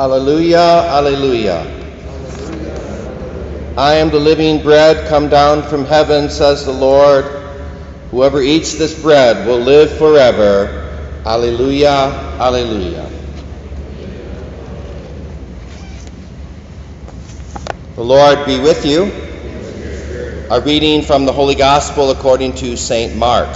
Alleluia, Alleluia. I am the living bread come down from heaven, says the Lord. Whoever eats this bread will live forever. Alleluia, Alleluia. The Lord be with you. A reading from the Holy Gospel according to St. Mark.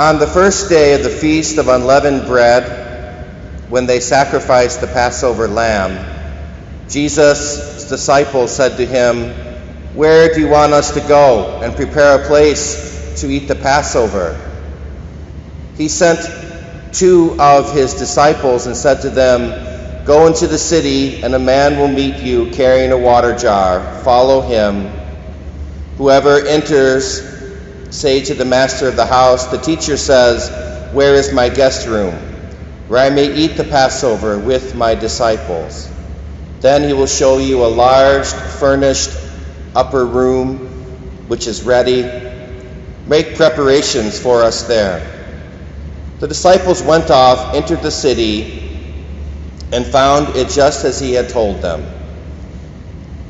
On the first day of the feast of unleavened bread, when they sacrificed the Passover lamb, Jesus' disciples said to him, Where do you want us to go and prepare a place to eat the Passover? He sent two of his disciples and said to them, Go into the city, and a man will meet you carrying a water jar. Follow him. Whoever enters Say to the master of the house, The teacher says, Where is my guest room, where I may eat the Passover with my disciples? Then he will show you a large, furnished upper room which is ready. Make preparations for us there. The disciples went off, entered the city, and found it just as he had told them.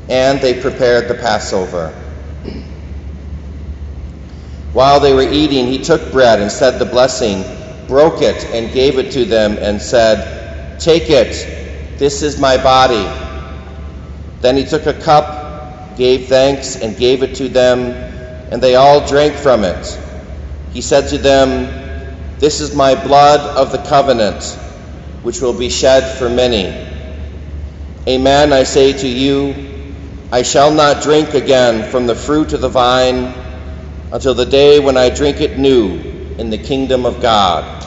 And they prepared the Passover. While they were eating, he took bread and said the blessing, broke it, and gave it to them, and said, Take it, this is my body. Then he took a cup, gave thanks, and gave it to them, and they all drank from it. He said to them, This is my blood of the covenant, which will be shed for many. Amen, I say to you, I shall not drink again from the fruit of the vine until the day when I drink it new in the kingdom of God.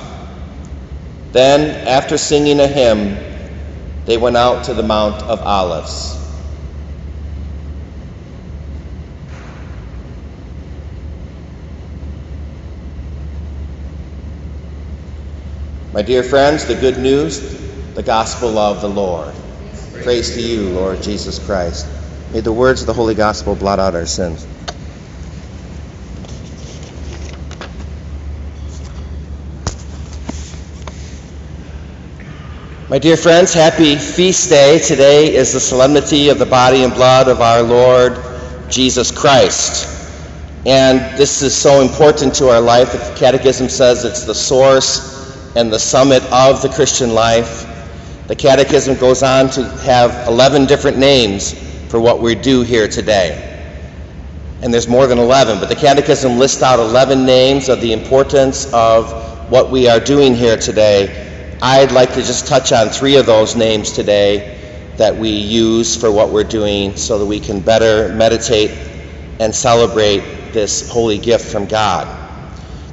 Then, after singing a hymn, they went out to the Mount of Olives. My dear friends, the good news, the gospel of the Lord. Praise to you, Lord Jesus Christ. May the words of the Holy Gospel blot out our sins. My dear friends, happy feast day. Today is the solemnity of the body and blood of our Lord Jesus Christ. And this is so important to our life. The Catechism says it's the source and the summit of the Christian life. The Catechism goes on to have 11 different names for what we do here today. And there's more than 11, but the Catechism lists out 11 names of the importance of what we are doing here today I'd like to just touch on three of those names today that we use for what we're doing so that we can better meditate and celebrate this holy gift from God.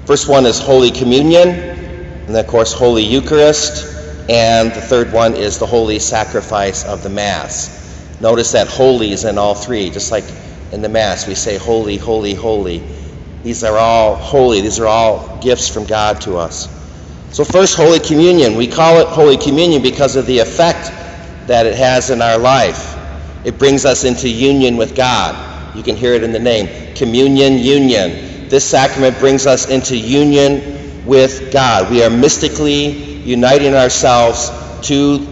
First one is Holy Communion, and of course, Holy Eucharist, and the third one is the Holy Sacrifice of the Mass. Notice that holy is in all three, just like in the Mass we say holy, holy, holy. These are all holy, these are all gifts from God to us. So, first, Holy Communion. We call it Holy Communion because of the effect that it has in our life. It brings us into union with God. You can hear it in the name Communion, Union. This sacrament brings us into union with God. We are mystically uniting ourselves to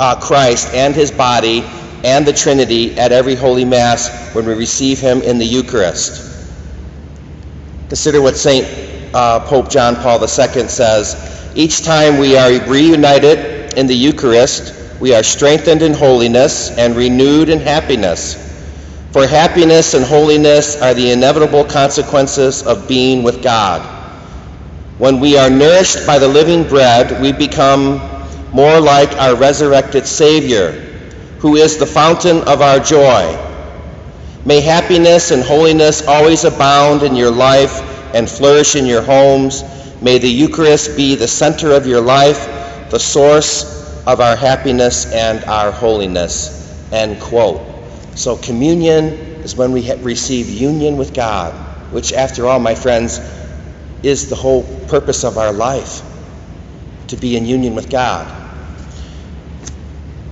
uh, Christ and His body and the Trinity at every Holy Mass when we receive Him in the Eucharist. Consider what St. Uh, Pope John Paul II says each time we are reunited in the Eucharist, we are strengthened in holiness and renewed in happiness. For happiness and holiness are the inevitable consequences of being with God. When we are nourished by the living bread, we become more like our resurrected Savior, who is the fountain of our joy. May happiness and holiness always abound in your life and flourish in your homes May the Eucharist be the center of your life the source of our happiness and our holiness. End quote. So, communion is when we receive union with God, which, after all, my friends, is the whole purpose of our life to be in union with God.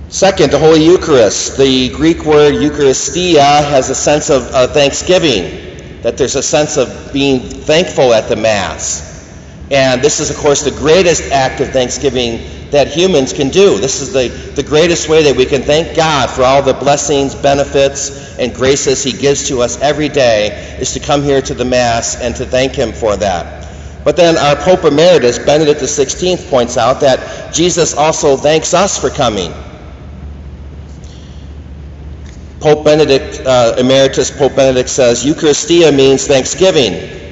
Second, the Holy Eucharist. The Greek word Eucharistia has a sense of uh, thanksgiving, that there's a sense of being thankful at the Mass. And this is, of course, the greatest act of thanksgiving that humans can do. This is the, the greatest way that we can thank God for all the blessings, benefits, and graces He gives to us every day, is to come here to the Mass and to thank Him for that. But then our Pope Emeritus, Benedict XVI, points out that Jesus also thanks us for coming. Pope Benedict, uh, Emeritus Pope Benedict says, Eucharistia means thanksgiving.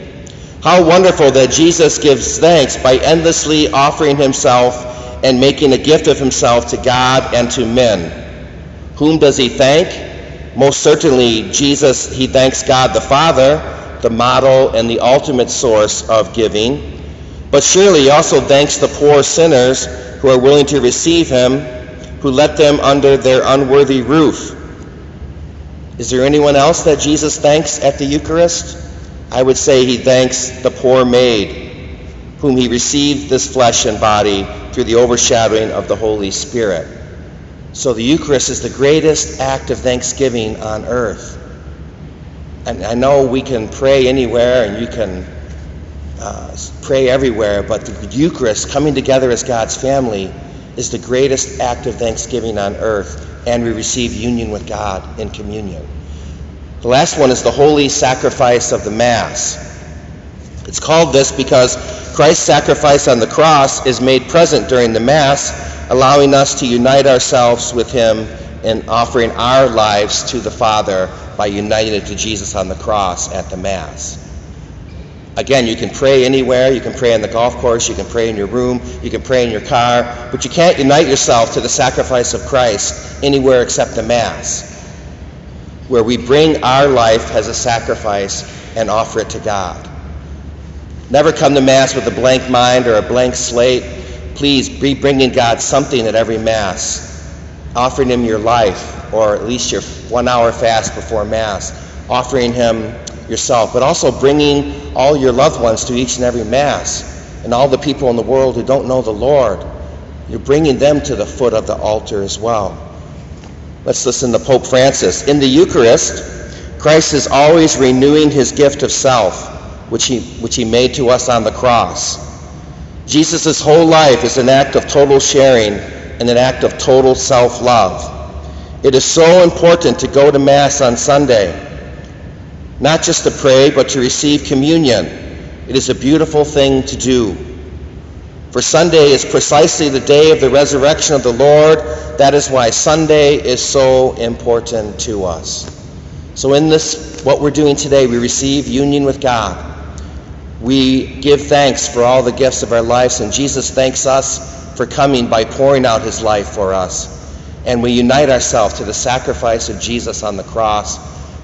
How wonderful that Jesus gives thanks by endlessly offering himself and making a gift of himself to God and to men. Whom does he thank? Most certainly, Jesus, he thanks God the Father, the model and the ultimate source of giving. But surely he also thanks the poor sinners who are willing to receive him, who let them under their unworthy roof. Is there anyone else that Jesus thanks at the Eucharist? I would say he thanks the poor maid, whom he received this flesh and body through the overshadowing of the Holy Spirit. So the Eucharist is the greatest act of thanksgiving on earth. And I know we can pray anywhere and you can uh, pray everywhere, but the Eucharist, coming together as God's family, is the greatest act of thanksgiving on earth, and we receive union with God in communion. The last one is the holy sacrifice of the Mass. It's called this because Christ's sacrifice on the cross is made present during the Mass, allowing us to unite ourselves with Him in offering our lives to the Father by uniting it to Jesus on the cross at the Mass. Again, you can pray anywhere. You can pray on the golf course. You can pray in your room. You can pray in your car. But you can't unite yourself to the sacrifice of Christ anywhere except the Mass where we bring our life as a sacrifice and offer it to God. Never come to Mass with a blank mind or a blank slate. Please be bringing God something at every Mass, offering Him your life, or at least your one hour fast before Mass, offering Him yourself, but also bringing all your loved ones to each and every Mass, and all the people in the world who don't know the Lord. You're bringing them to the foot of the altar as well. Let's listen to Pope Francis. In the Eucharist, Christ is always renewing his gift of self, which he, which he made to us on the cross. Jesus' whole life is an act of total sharing and an act of total self love. It is so important to go to Mass on Sunday, not just to pray, but to receive communion. It is a beautiful thing to do. For Sunday is precisely the day of the resurrection of the Lord. That is why Sunday is so important to us. So, in this, what we're doing today, we receive union with God. We give thanks for all the gifts of our lives, and Jesus thanks us for coming by pouring out his life for us. And we unite ourselves to the sacrifice of Jesus on the cross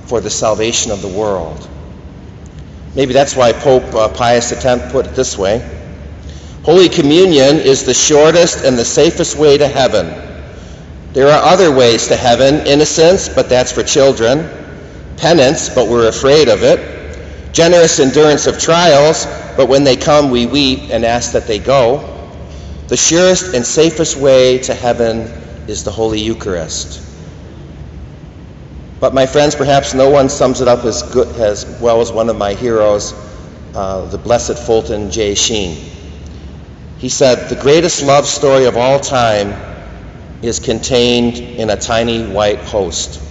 for the salvation of the world. Maybe that's why Pope uh, Pius X put it this way. Holy Communion is the shortest and the safest way to heaven. There are other ways to heaven innocence, but that's for children, penance, but we're afraid of it, generous endurance of trials, but when they come, we weep and ask that they go. The surest and safest way to heaven is the Holy Eucharist. But my friends, perhaps no one sums it up as, good, as well as one of my heroes, uh, the Blessed Fulton J. Sheen. He said, The greatest love story of all time is contained in a tiny white host.